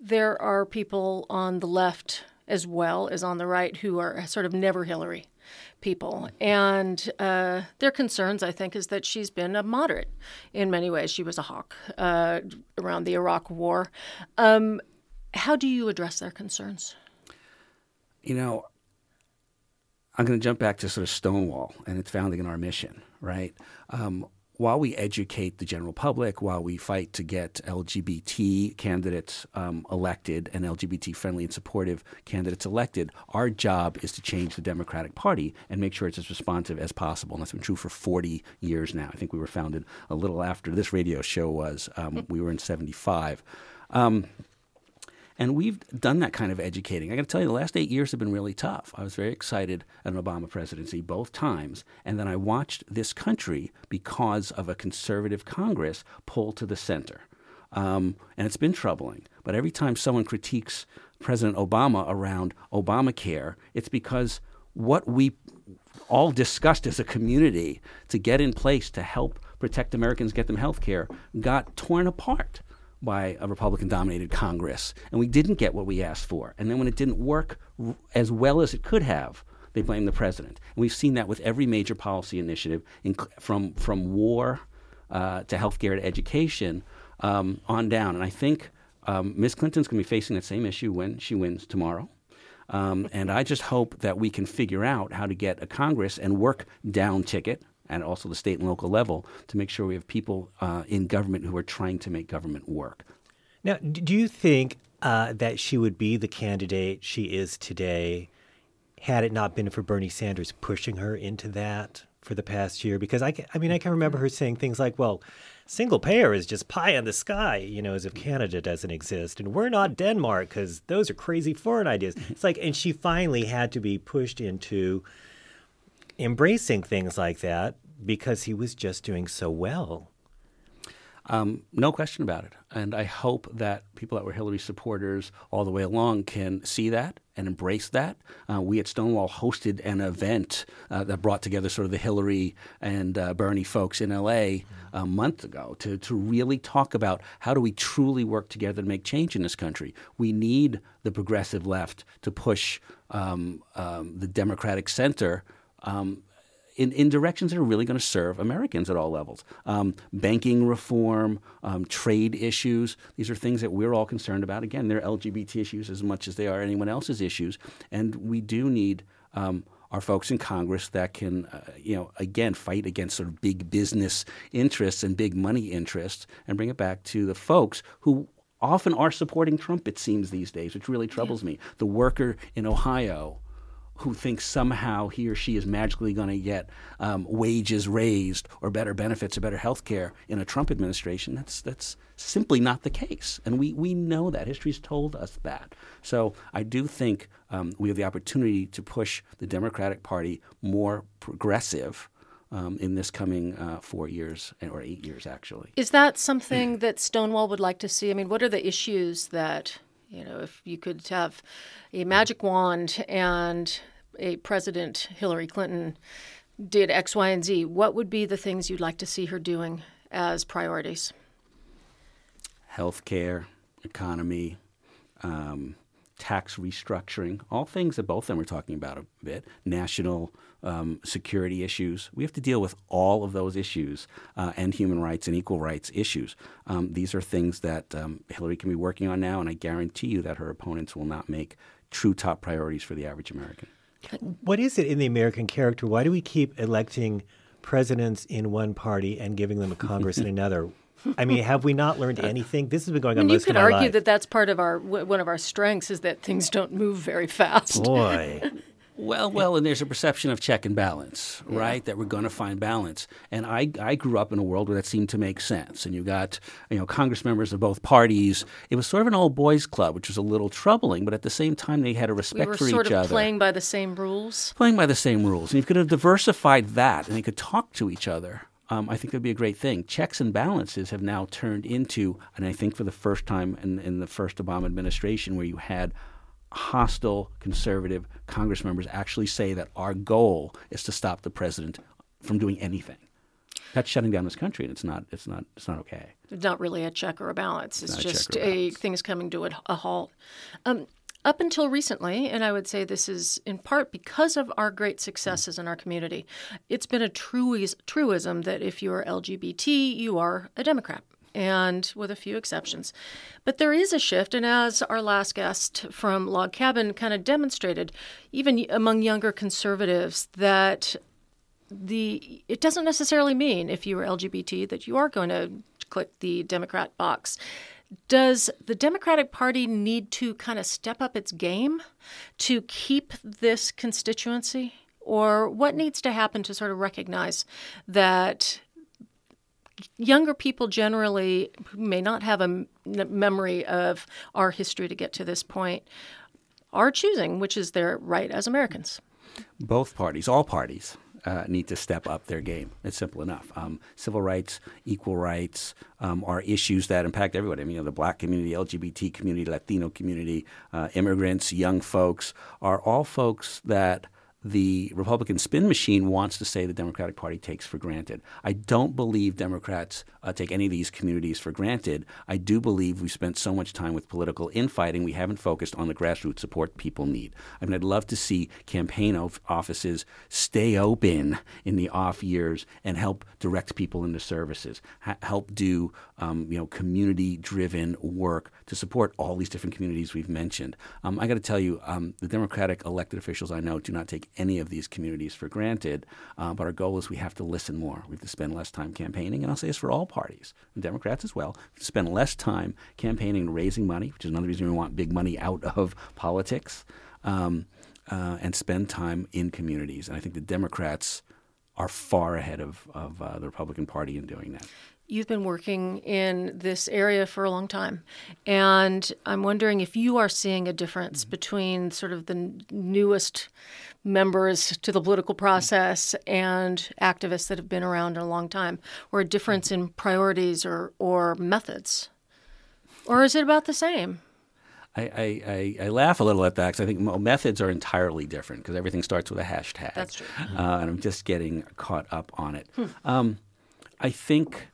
Speaker 1: There are people on the left as well as on the right who are sort of never Hillary people. And uh, their concerns, I think, is that she's been a moderate in many ways. She was a hawk uh, around the Iraq War. Um, how do you address their concerns?
Speaker 10: You know, I'm going to jump back to sort of Stonewall and its founding and our mission, right? Um, while we educate the general public, while we fight to get LGBT candidates um, elected and LGBT friendly and supportive candidates elected, our job is to change the Democratic Party and make sure it's as responsive as possible. And that's been true for 40 years now. I think we were founded a little after this radio show was. Um, we were in 75. Um, and we've done that kind of educating. I got to tell you, the last eight years have been really tough. I was very excited at an Obama presidency both times. And then I watched this country, because of a conservative Congress, pull to the center. Um, and it's been troubling. But every time someone critiques President Obama around Obamacare, it's because what we all discussed as a community to get in place to help protect Americans, get them health care, got torn apart by a Republican dominated Congress. And we didn't get what we asked for. And then when it didn't work r- as well as it could have, they blame the president. And we've seen that with every major policy initiative, from, from war uh, to healthcare to education um, on down. And I think um, Ms. Clinton's going to be facing that same issue when she wins tomorrow. Um, and I just hope that we can figure out how to get a Congress and work down ticket and also the state and local level to make sure we have people uh, in government who are trying to make government work.
Speaker 2: Now, do you think uh, that she would be the candidate she is today had it not been for Bernie Sanders pushing her into that for the past year? Because I, ca- I mean, I can remember her saying things like, well, single payer is just pie in the sky, you know, as if Canada doesn't exist. And we're not Denmark because those are crazy foreign ideas. It's like, and she finally had to be pushed into embracing things like that because he was just doing so well.
Speaker 10: Um, no question about it. And I hope that people that were Hillary supporters all the way along can see that and embrace that. Uh, we at Stonewall hosted an event uh, that brought together sort of the Hillary and uh, Bernie folks in LA a month ago to, to really talk about how do we truly work together to make change in this country. We need the progressive left to push um, um, the Democratic center. Um, in, in directions that are really going to serve Americans at all levels. Um, banking reform, um, trade issues, these are things that we're all concerned about. Again, they're LGBT issues as much as they are anyone else's issues. And we do need um, our folks in Congress that can, uh, you know, again, fight against sort of big business interests and big money interests and bring it back to the folks who often are supporting Trump, it seems, these days, which really troubles me. The worker in Ohio who thinks somehow he or she is magically going to get um, wages raised or better benefits or better health care in a Trump administration. That's that's simply not the case, and we we know that history's told us that. So I do think um, we have the opportunity to push the Democratic Party more progressive. Um, in this coming uh, four years or eight years, actually.
Speaker 1: Is that something that Stonewall would like to see? I mean, what are the issues that, you know, if you could have a magic wand and a President Hillary Clinton did X, Y, and Z, what would be the things you'd like to see her doing as priorities?
Speaker 10: Healthcare, economy, um, tax restructuring, all things that both of them are talking about a bit, national um, security issues. We have to deal with all of those issues uh, and human rights and equal rights issues. Um, these are things that um, Hillary can be working on now, and I guarantee you that her opponents will not make true top priorities for the average American.
Speaker 2: What is it in the American character? Why do we keep electing presidents in one party and giving them a Congress in (laughs) another? I mean, have we not learned anything? This has been going
Speaker 1: I
Speaker 2: on
Speaker 1: mean, you
Speaker 2: most
Speaker 1: could
Speaker 2: of our
Speaker 1: argue
Speaker 2: life.
Speaker 1: that that's part of our one of our strengths is that things don't move very fast.
Speaker 2: Boy. (laughs)
Speaker 10: Well, well, and there's a perception of check and balance, right? That we're going to find balance. And I, I grew up in a world where that seemed to make sense. And you got, you know, Congress members of both parties. It was sort of an old boys club, which was a little troubling, but at the same time, they had a respect
Speaker 1: we
Speaker 10: respect
Speaker 1: were
Speaker 10: for
Speaker 1: sort
Speaker 10: each
Speaker 1: of
Speaker 10: other.
Speaker 1: playing by the same rules.
Speaker 10: playing by the same rules. And you could have diversified that and they could talk to each other, um, I think that'd be a great thing. Checks and balances have now turned into, and I think for the first time in, in the first Obama administration, where you had hostile conservative Congress members actually say that our goal is to stop the president from doing anything. That's shutting down this country, and it's not. It's not. It's not okay.
Speaker 1: It's not really a check or a balance. It's
Speaker 10: check
Speaker 1: just
Speaker 10: a
Speaker 1: a, things coming to a, a halt. Um, up until recently, and I would say this is in part because of our great successes in our community, it's been a truis- truism that if you are LGBT, you are a Democrat. And with a few exceptions. But there is a shift, and as our last guest from Log Cabin kind of demonstrated, even among younger conservatives, that the it doesn't necessarily mean if you are LGBT that you are going to click the Democrat box. Does the Democratic Party need to kind of step up its game to keep this constituency? Or what needs to happen to sort of recognize that younger people generally may not have a memory of our history to get to this point are choosing, which is their right as Americans?
Speaker 10: both parties, all parties, uh, need to step up their game. It's simple enough. Um, civil rights, equal rights um, are issues that impact everybody. I mean, you know, the black community, LGBT community, Latino community, uh, immigrants, young folks are all folks that the Republican spin machine wants to say the Democratic Party takes for granted. I don't believe Democrats uh, take any of these communities for granted. I do believe we've spent so much time with political infighting, we haven't focused on the grassroots support people need. I mean, I'd love to see campaign of- offices stay open in the off years and help direct people into services, ha- help do um, you know community-driven work to support all these different communities we've mentioned. Um, I got to tell you, um, the Democratic elected officials I know do not take any of these communities for granted. Uh, but our goal is we have to listen more. We have to spend less time campaigning, and I'll say this for all parties, Democrats as well. Spend less time campaigning and raising money, which is another reason we want big money out (laughs) of politics, um, uh, and spend time in communities. And I think the Democrats are far ahead of, of uh, the Republican Party in doing that.
Speaker 1: You've been working in this area for a long time, and I'm wondering if you are seeing a difference between sort of the newest members to the political process and activists that have been around a long time, or a difference in priorities or, or methods. Or is it about the same?
Speaker 10: I, I, I, laugh a little at that because I think methods are entirely different because everything starts with a hashtag.
Speaker 1: That's true.
Speaker 10: Uh, and I'm just getting caught up on it. Um, I think,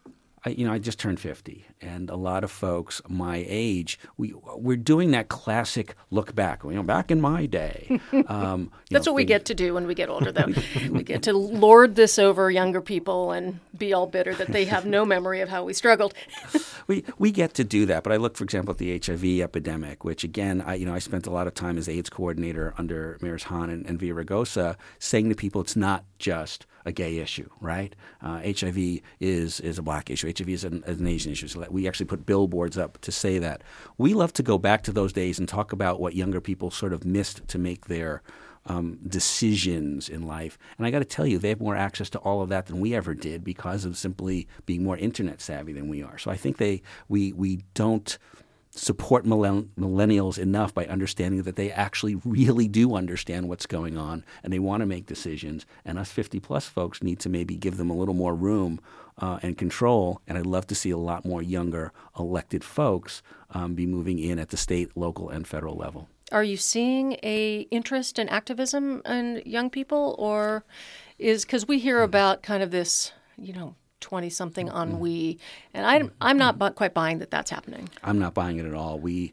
Speaker 10: I, you know, I just turned 50, and a lot of folks my age, we, we're doing that classic look back. You know, back in my day. (laughs) Um,
Speaker 1: That's
Speaker 10: know,
Speaker 1: what we get to do when we get older, though. (laughs) we get to lord this over younger people and be all bitter that they have no memory of how we struggled. (laughs)
Speaker 10: we we get to do that. But I look, for example, at the HIV epidemic, which again, I you know I spent a lot of time as AIDS coordinator under Mayors Hahn and, and Villaraigosa, saying to people, it's not just a gay issue, right? Uh, HIV is is a black issue. HIV is an, an Asian issue. So we actually put billboards up to say that. We love to go back to those days and talk about what younger people sort of missed to make their um, decisions in life. And I got to tell you, they have more access to all of that than we ever did because of simply being more internet savvy than we are. So I think they we we don't support millenn- millennials enough by understanding that they actually really do understand what's going on and they want to make decisions. And us 50 plus folks need to maybe give them a little more room uh, and control. And I'd love to see a lot more younger elected folks um, be moving in at the state, local, and federal level.
Speaker 1: Are you seeing a interest in activism in young people, or is because we hear about kind of this, you know, twenty something on ennui, and I'm I'm not bu- quite buying that that's happening.
Speaker 10: I'm not buying it at all. We,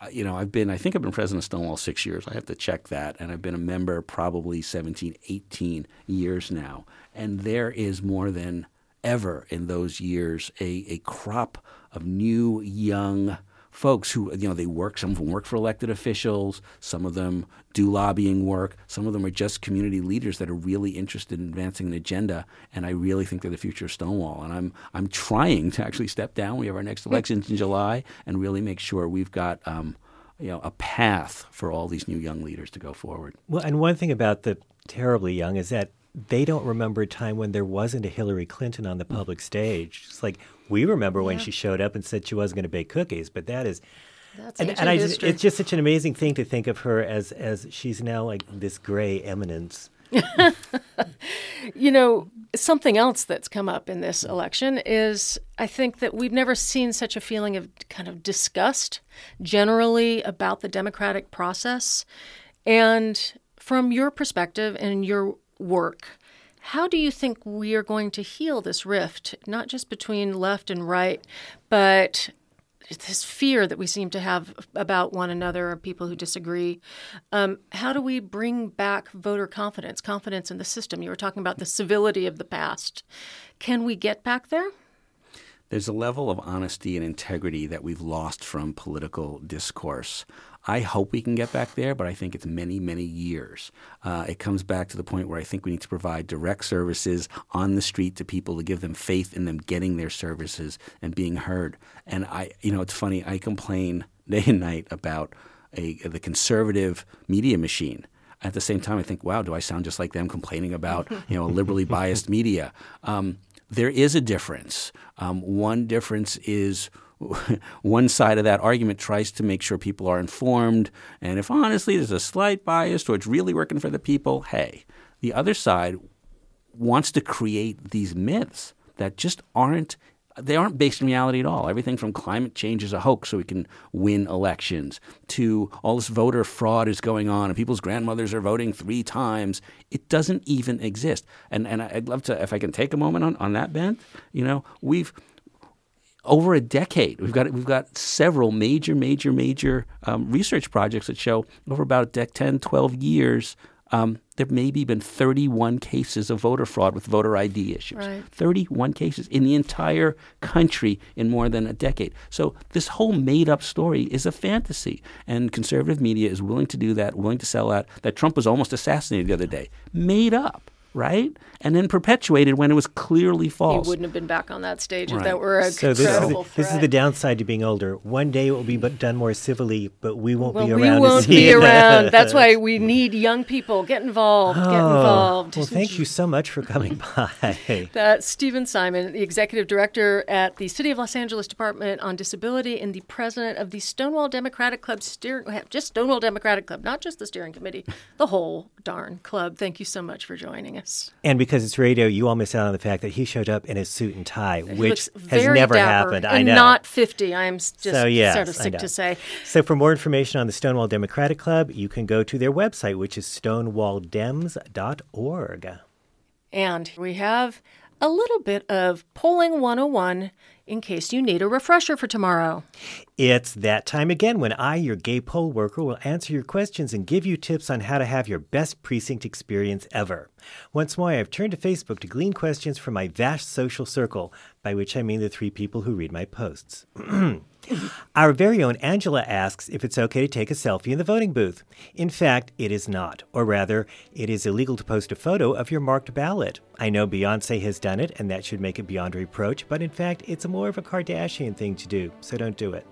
Speaker 10: uh, you know, I've been, I think I've been president of Stonewall six years. I have to check that. And I've been a member probably 17, 18 years now. And there is more than ever in those years a, a crop of new, young folks who, you know, they work, some of them work for elected officials, some of them do lobbying work, some of them are just community leaders that are really interested in advancing an agenda. And I really think they're the future of Stonewall. And I'm, I'm trying to actually step down. We have our next elections in July and really make sure we've got, um, you know, a path for all these new young leaders to go forward.
Speaker 2: Well, and one thing about the terribly young is that they don't remember a time when there wasn't a Hillary Clinton on the public stage. It's like we remember when she showed up and said she wasn't going to bake cookies, but that is.
Speaker 1: That's
Speaker 2: and, and I just, it's just such an amazing thing to think of her as as she's now like this gray eminence. (laughs)
Speaker 1: You know, something else that's come up in this election is I think that we've never seen such a feeling of kind of disgust generally about the democratic process. And from your perspective and your work, how do you think we are going to heal this rift, not just between left and right, but this fear that we seem to have about one another or people who disagree. Um, how do we bring back voter confidence, confidence in the system? You were talking about the civility of the past. Can we get back there?
Speaker 10: There's a level of honesty and integrity that we've lost from political discourse. I hope we can get back there, but I think it's many, many years. Uh, it comes back to the point where I think we need to provide direct services on the street to people to give them faith in them getting their services and being heard. And I, you know, it's funny. I complain day and night about a, the conservative media machine. At the same time, I think, wow, do I sound just like them complaining about you know a liberally biased media? Um, there is a difference. Um, one difference is (laughs) one side of that argument tries to make sure people are informed, and if honestly there's a slight bias towards really working for the people, hey. The other side wants to create these myths that just aren't they aren't based in reality at all. Everything from climate change is a hoax so we can win elections to all this voter fraud is going on and people's grandmothers are voting three times. It doesn't even exist. And and I'd love to if I can take a moment on, on that bent, you know, we've over a decade. We've got we've got several major, major, major um, research projects that show over about 10, 12 years, um, there maybe been 31 cases of voter fraud with voter ID issues.
Speaker 1: Right.
Speaker 10: 31 cases in the entire country in more than a decade. So this whole made-up story is a fantasy, and conservative media is willing to do that, willing to sell that. That Trump was almost assassinated the other day, made up right? And then perpetuated when it was clearly false.
Speaker 1: He wouldn't have been back on that stage if that were a
Speaker 2: So this is,
Speaker 1: credible
Speaker 2: the, this is the downside to being older. One day it will be but done more civilly, but we won't
Speaker 1: well,
Speaker 2: be around. to
Speaker 1: won't
Speaker 2: see
Speaker 1: be
Speaker 2: it.
Speaker 1: around. (laughs) That's why we need young people. Get involved. Get
Speaker 2: Oh,
Speaker 1: involved.
Speaker 2: Well, thank you so much for coming (laughs) by.
Speaker 1: That's Stephen Simon, the executive director at the City of Los Angeles Department on Disability and the president of the Stonewall Democratic Club steering, just Stonewall Democratic Club, not just the steering committee, the whole darn club. Thank you so much for joining us.
Speaker 2: And because it's radio, you all miss out on the fact that he showed up in his suit and tie,
Speaker 1: He
Speaker 2: which has never happened. I know.
Speaker 1: not 50. I am just
Speaker 2: so, yes,
Speaker 1: sort of sick to say.
Speaker 2: So, for more information on the Stonewall Democratic Club, you can go to their website, which is stonewalldems.org.
Speaker 1: And we have a little bit of Polling 101 in case you need a refresher for tomorrow.
Speaker 2: It's that time again when I, your gay poll worker, will answer your questions and give you tips on how to have your best precinct experience ever. Once more, I have turned to Facebook to glean questions from my vast social circle, by which I mean the three people who read my posts. (clears throat) Our very own Angela asks if it's okay to take a selfie in the voting booth. In fact, it is not. Or rather, it is illegal to post a photo of your marked ballot. I know Beyonce has done it, and that should make it beyond reproach, but in fact, it's more of a Kardashian thing to do, so don't do it.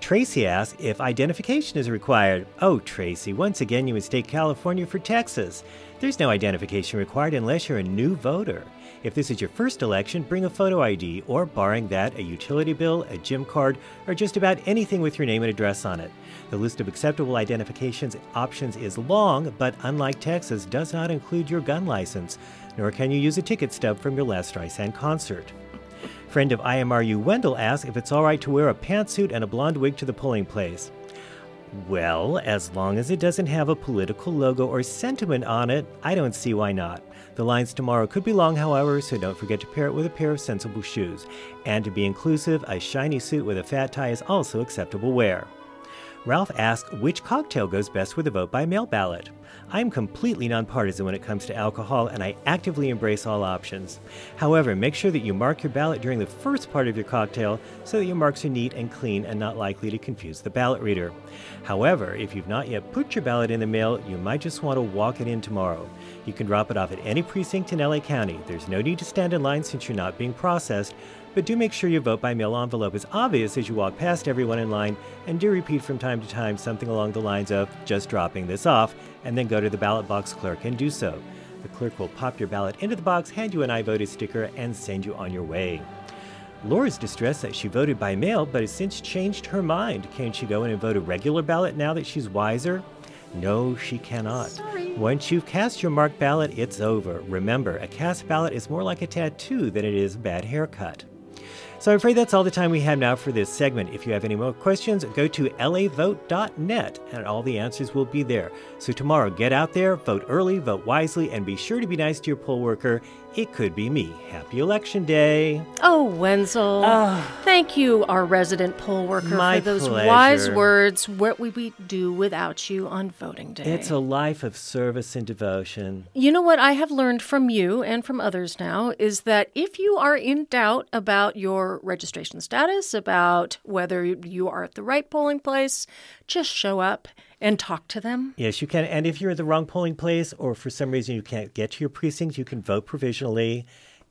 Speaker 2: Tracy asks if identification is required. Oh, Tracy, once again you mistake California for Texas. There's no identification required unless you're a new voter. If this is your first election, bring a photo ID, or barring that, a utility bill, a gym card, or just about anything with your name and address on it. The list of acceptable identifications options is long, but unlike Texas, does not include your gun license, nor can you use a ticket stub from your last Streisand concert. Friend of IMRU Wendell asks if it's all right to wear a pantsuit and a blonde wig to the polling place. Well, as long as it doesn't have a political logo or sentiment on it, I don't see why not. The lines tomorrow could be long, however, so don't forget to pair it with a pair of sensible shoes. And to be inclusive, a shiny suit with a fat tie is also acceptable wear. Ralph asks which cocktail goes best with a vote by mail ballot. I'm completely nonpartisan when it comes to alcohol, and I actively embrace all options. However, make sure that you mark your ballot during the first part of your cocktail so that your marks are neat and clean and not likely to confuse the ballot reader. However, if you've not yet put your ballot in the mail, you might just want to walk it in tomorrow. You can drop it off at any precinct in LA County. There's no need to stand in line since you're not being processed, but do make sure your vote by mail envelope is obvious as you walk past everyone in line, and do repeat from time to time something along the lines of just dropping this off, and then go to the ballot box clerk and do so. The clerk will pop your ballot into the box, hand you an I voted sticker, and send you on your way. Laura's distressed that she voted by mail, but has since changed her mind. Can she go in and vote a regular ballot now that she's wiser? No, she cannot. Once you've cast your marked ballot, it's over. Remember, a cast ballot is more like a tattoo than it is a bad haircut. So I'm afraid that's all the time we have now for this segment. If you have any more questions, go to lavote.net and all the answers will be there. So tomorrow, get out there, vote early, vote wisely, and be sure to be nice to your poll worker. It could be me. Happy Election Day.
Speaker 1: Oh, Wenzel. Ah. Thank you, our resident poll worker, for those wise words. What would we do without you on voting day?
Speaker 2: It's a life of service and devotion.
Speaker 1: You know what I have learned from you and from others now is that if you are in doubt about your registration status, about whether you are at the right polling place, just show up and talk to them.
Speaker 2: Yes, you can. And if you're at the wrong polling place or for some reason you can't get to your precinct, you can vote provisionally.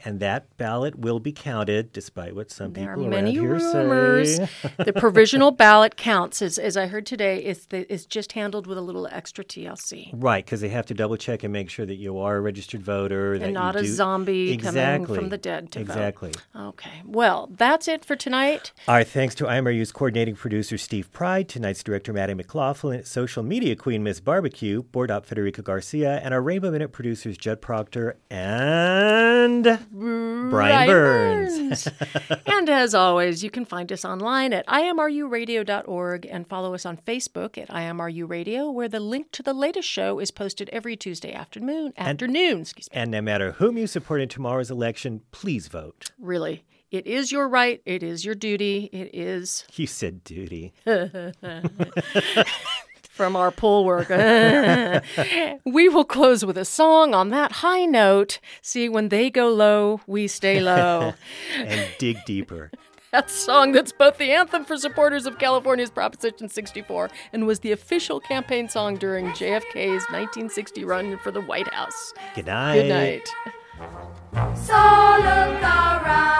Speaker 2: And that ballot will be counted, despite what some
Speaker 1: There are
Speaker 2: people
Speaker 1: many
Speaker 2: around here
Speaker 1: rumors.
Speaker 2: say.
Speaker 1: the provisional ballot counts, as, as I heard today, is the, is just handled with a little extra TLC.
Speaker 2: Right, because they have to double check and make sure that you are a registered voter. that
Speaker 1: And not a
Speaker 2: do-
Speaker 1: zombie
Speaker 2: exactly.
Speaker 1: coming from the dead to
Speaker 2: exactly.
Speaker 1: vote. Okay. Well, that's it for tonight.
Speaker 2: Our thanks to IMRU's coordinating producer Steve Pride, tonight's director Maddie McLaughlin, social media queen Miss Barbecue, board op Federica Garcia, and our Rainbow Minute producers Judd Proctor and
Speaker 1: Brian
Speaker 2: Burns. (laughs)
Speaker 1: and as always, you can find us online at imruradio.org and follow us on Facebook at IMRU Radio, where the link to the latest show is posted every Tuesday afternoon. Afternoon, excuse me.
Speaker 2: And no matter whom you support in tomorrow's election, please vote.
Speaker 1: Really, it is your right. It is your duty. It is
Speaker 2: You said duty. (laughs)
Speaker 1: from our poll work. (laughs) we will close with a song on that high note. See, when they go low, we stay (laughs) low.
Speaker 2: and dig deeper.
Speaker 1: that song that's both the anthem for supporters of California's Proposition 64 and was the official campaign song during JFK's 1960 run for the White House.
Speaker 2: Good night.
Speaker 1: Good night.
Speaker 11: So look around.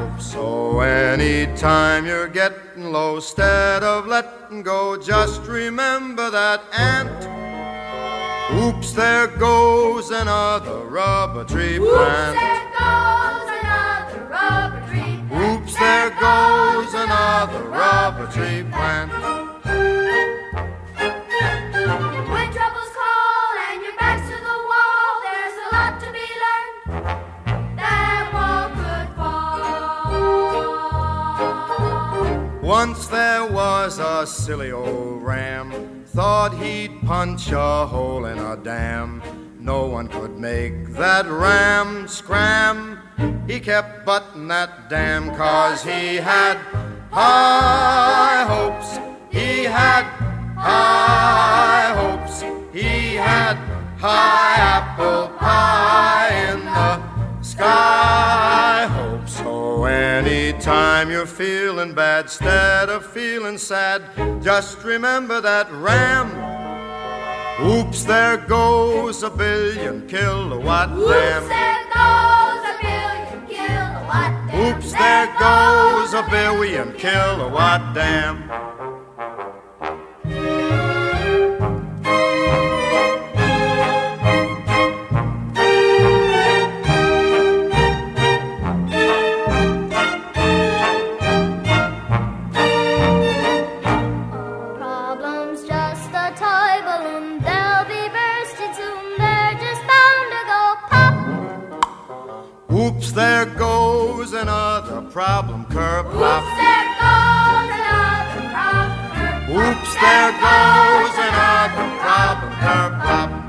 Speaker 12: So anytime you're getting low, instead of letting go, just remember that ant. Oops, there goes another rubber tree plant.
Speaker 11: There goes another rubber tree.
Speaker 12: Oops, there goes another rubber tree plant.
Speaker 11: When
Speaker 12: silly old ram, thought he'd punch a hole in a dam. No one could make that ram scram. He kept butting that dam cause he had high hopes. He had high hopes. He had high apple pie in the sky hopes. So anytime you're feeling bad, instead of feeling sad, just remember that ram. Oops, there goes a billion kilowatt
Speaker 11: Oops,
Speaker 12: dam.
Speaker 11: there goes a billion kilowatt dam.
Speaker 12: Oops, there goes a billion kilowatt dam.
Speaker 11: There goes another problem curb. Oops, there goes another problem curb.
Speaker 12: Oops, there goes another problem curb.